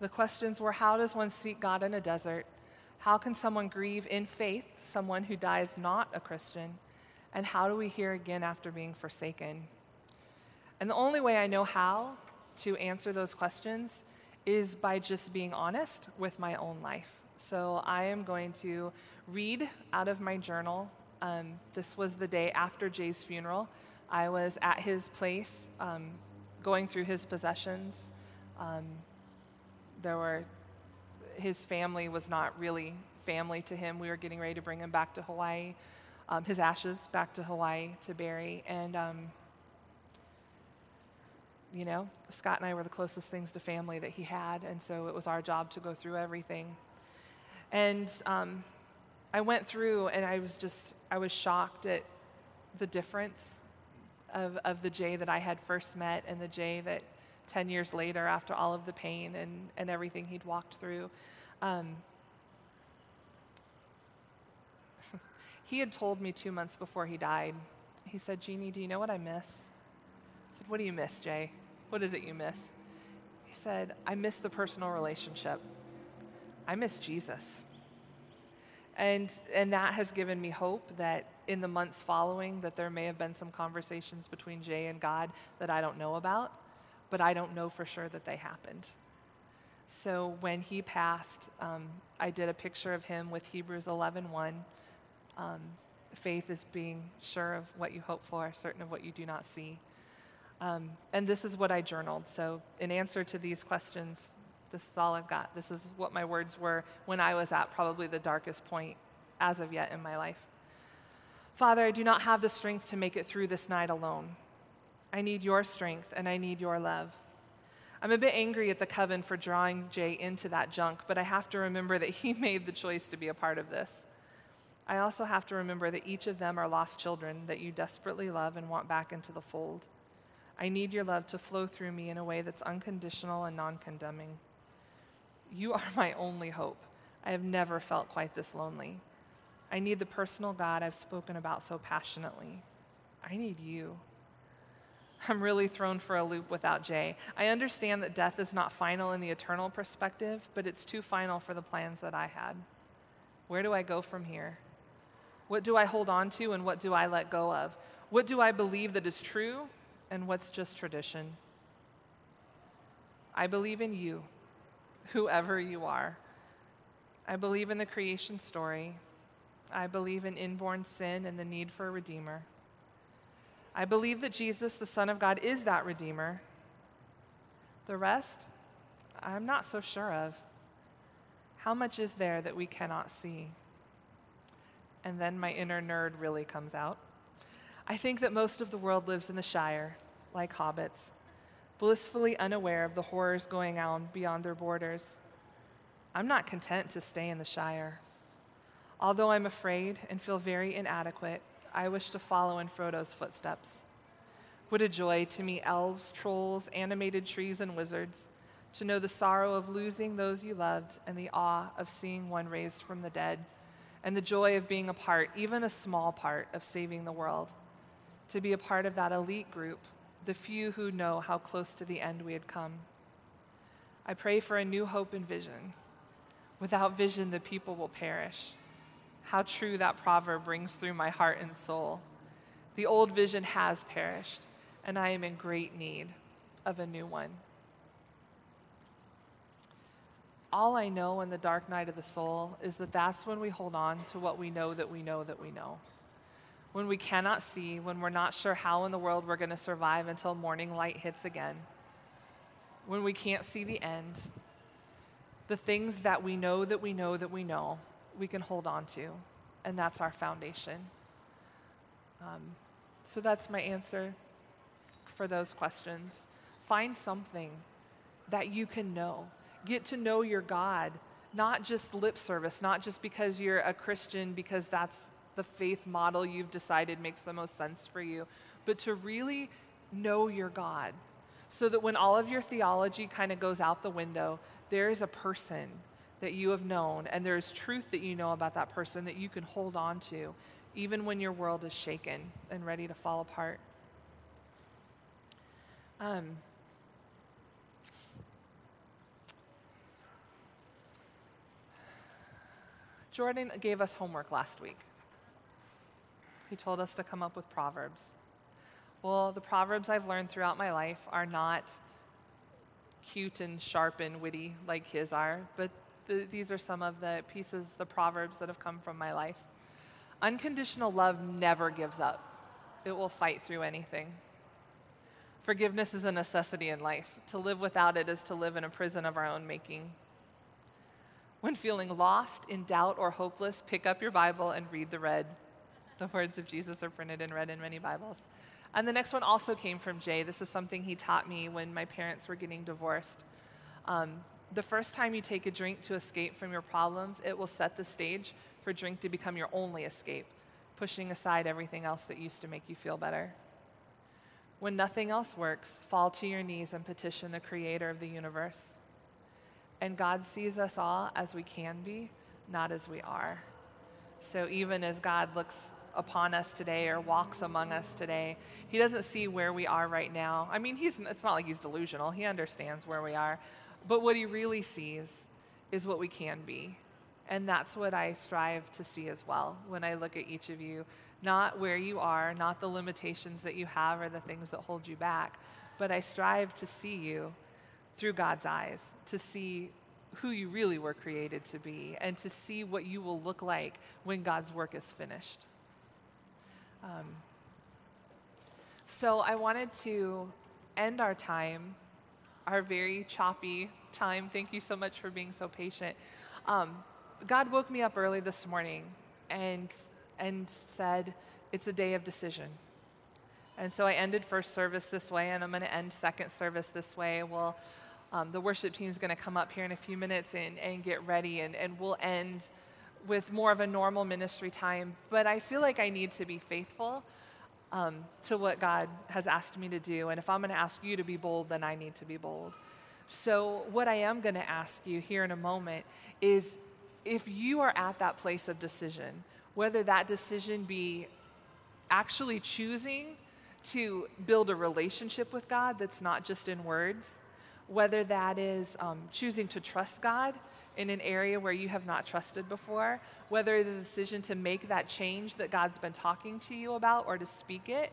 The questions were how does one seek God in a desert? How can someone grieve in faith, someone who dies not a Christian? And how do we hear again after being forsaken? And the only way I know how to answer those questions is by just being honest with my own life. So I am going to read out of my journal. Um, this was the day after Jay's funeral. I was at his place um, going through his possessions. Um, there were, his family was not really family to him. We were getting ready to bring him back to Hawaii, um, his ashes back to Hawaii to bury. And, um, you know, Scott and I were the closest things to family that he had, and so it was our job to go through everything. And um, I went through, and I was just, I was shocked at the difference of, of the Jay that I had first met and the Jay that 10 years later, after all of the pain and, and everything he'd walked through, um, he had told me two months before he died, he said, Jeannie, do you know what I miss? I said, What do you miss, Jay? What is it you miss? He said, I miss the personal relationship. I miss Jesus. And, and that has given me hope that in the months following that there may have been some conversations between Jay and God that I don't know about, but I don't know for sure that they happened. So when he passed, um, I did a picture of him with Hebrews 11:1. Um, faith is being sure of what you hope for, certain of what you do not see. Um, and this is what I journaled. So in answer to these questions, this is all I've got. This is what my words were when I was at probably the darkest point as of yet in my life. Father, I do not have the strength to make it through this night alone. I need your strength and I need your love. I'm a bit angry at the coven for drawing Jay into that junk, but I have to remember that he made the choice to be a part of this. I also have to remember that each of them are lost children that you desperately love and want back into the fold. I need your love to flow through me in a way that's unconditional and non condemning. You are my only hope. I have never felt quite this lonely. I need the personal God I've spoken about so passionately. I need you. I'm really thrown for a loop without Jay. I understand that death is not final in the eternal perspective, but it's too final for the plans that I had. Where do I go from here? What do I hold on to and what do I let go of? What do I believe that is true and what's just tradition? I believe in you whoever you are. I believe in the creation story. I believe in inborn sin and the need for a redeemer. I believe that Jesus, the Son of God, is that redeemer. The rest, I'm not so sure of. How much is there that we cannot see? And then my inner nerd really comes out. I think that most of the world lives in the Shire, like hobbits blissfully unaware of the horrors going on beyond their borders. I'm not content to stay in the Shire. Although I'm afraid and feel very inadequate, I wish to follow in Frodo's footsteps. What a joy to meet elves, trolls, animated trees, and wizards, to know the sorrow of losing those you loved and the awe of seeing one raised from the dead, and the joy of being a part, even a small part, of saving the world. To be a part of that elite group, the few who know how close to the end we had come. I pray for a new hope and vision. Without vision, the people will perish. How true that proverb rings through my heart and soul. The old vision has perished, and I am in great need of a new one. All I know in the dark night of the soul is that that's when we hold on to what we know that we know that we know. When we cannot see, when we're not sure how in the world we're going to survive until morning light hits again, when we can't see the end, the things that we know that we know that we know, we can hold on to, and that's our foundation. Um, so that's my answer for those questions. Find something that you can know. Get to know your God, not just lip service, not just because you're a Christian, because that's the faith model you've decided makes the most sense for you, but to really know your God. So that when all of your theology kind of goes out the window, there is a person that you have known, and there is truth that you know about that person that you can hold on to, even when your world is shaken and ready to fall apart. Um, Jordan gave us homework last week. He told us to come up with proverbs. Well, the proverbs I've learned throughout my life are not cute and sharp and witty like his are, but the, these are some of the pieces, the proverbs that have come from my life. Unconditional love never gives up, it will fight through anything. Forgiveness is a necessity in life. To live without it is to live in a prison of our own making. When feeling lost, in doubt, or hopeless, pick up your Bible and read the red. The words of Jesus are printed in red in many Bibles. And the next one also came from Jay. This is something he taught me when my parents were getting divorced. Um, the first time you take a drink to escape from your problems, it will set the stage for drink to become your only escape, pushing aside everything else that used to make you feel better. When nothing else works, fall to your knees and petition the creator of the universe. And God sees us all as we can be, not as we are. So even as God looks upon us today or walks among us today, he doesn't see where we are right now. I mean, he's, it's not like he's delusional, he understands where we are. But what he really sees is what we can be. And that's what I strive to see as well when I look at each of you. Not where you are, not the limitations that you have or the things that hold you back, but I strive to see you through God's eyes, to see who you really were created to be, and to see what you will look like when God's work is finished. Um, so I wanted to end our time our very choppy time. Thank you so much for being so patient. Um, God woke me up early this morning and, and said, It's a day of decision. And so I ended first service this way, and I'm going to end second service this way. Well, um, the worship team is going to come up here in a few minutes and, and get ready, and, and we'll end with more of a normal ministry time. But I feel like I need to be faithful um, to what God has asked me to do. And if I'm going to ask you to be bold, then I need to be bold. So, what I am going to ask you here in a moment is if you are at that place of decision, whether that decision be actually choosing to build a relationship with God that's not just in words, whether that is um, choosing to trust God in an area where you have not trusted before, whether it's a decision to make that change that God's been talking to you about or to speak it,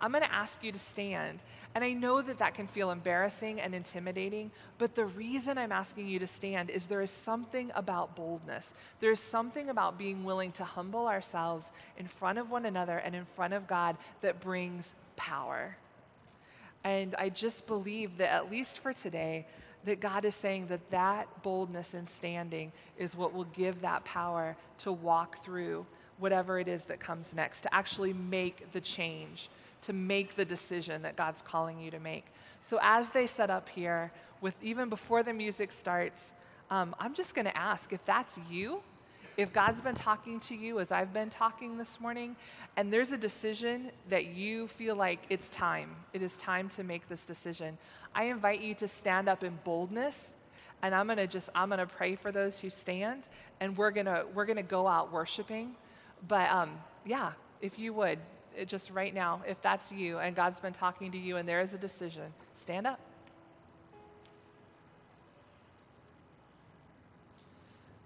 I'm going to ask you to stand. And I know that that can feel embarrassing and intimidating, but the reason I'm asking you to stand is there is something about boldness. There's something about being willing to humble ourselves in front of one another and in front of God that brings power. And I just believe that, at least for today, that God is saying that that boldness and standing is what will give that power to walk through whatever it is that comes next, to actually make the change, to make the decision that God's calling you to make. So as they set up here, with even before the music starts, um, I'm just going to ask if that's you, if God's been talking to you as I've been talking this morning, and there's a decision that you feel like it's time, it is time to make this decision. I invite you to stand up in boldness and I'm gonna just I'm gonna pray for those who stand, and we're gonna we're gonna go out worshiping. But um, yeah, if you would, just right now, if that's you and God's been talking to you and there is a decision, stand up.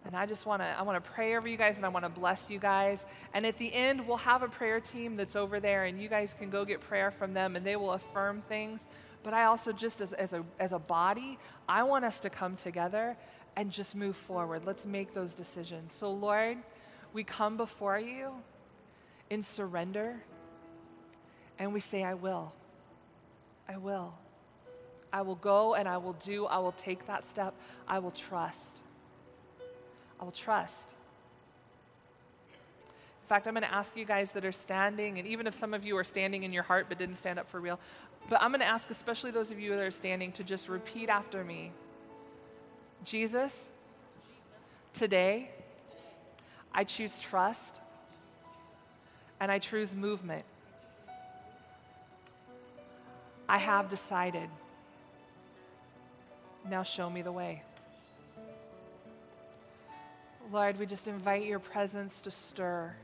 And I just want to I want to pray over you guys and I want to bless you guys. And at the end we'll have a prayer team that's over there and you guys can go get prayer from them and they will affirm things. But I also just as, as a as a body, I want us to come together and just move forward. Let's make those decisions. So Lord, we come before you in surrender and we say I will. I will. I will go and I will do. I will take that step. I will trust. I will trust. In fact, I'm going to ask you guys that are standing, and even if some of you are standing in your heart but didn't stand up for real, but I'm going to ask, especially those of you that are standing, to just repeat after me Jesus, today, I choose trust and I choose movement. I have decided. Now show me the way. Lord, we just invite your presence to stir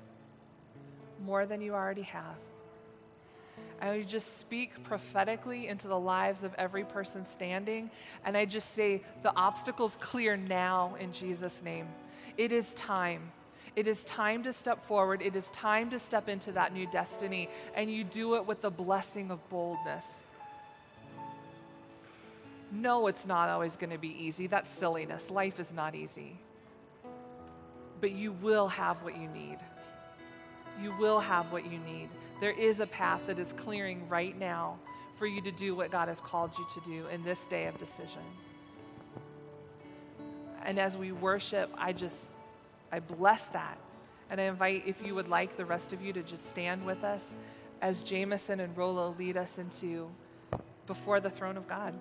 more than you already have. And we just speak prophetically into the lives of every person standing. And I just say, the obstacle's clear now in Jesus' name. It is time. It is time to step forward. It is time to step into that new destiny. And you do it with the blessing of boldness. No, it's not always going to be easy. That's silliness. Life is not easy but you will have what you need. You will have what you need. There is a path that is clearing right now for you to do what God has called you to do in this day of decision. And as we worship, I just, I bless that. And I invite, if you would like, the rest of you to just stand with us as Jameson and Rolo lead us into before the throne of God.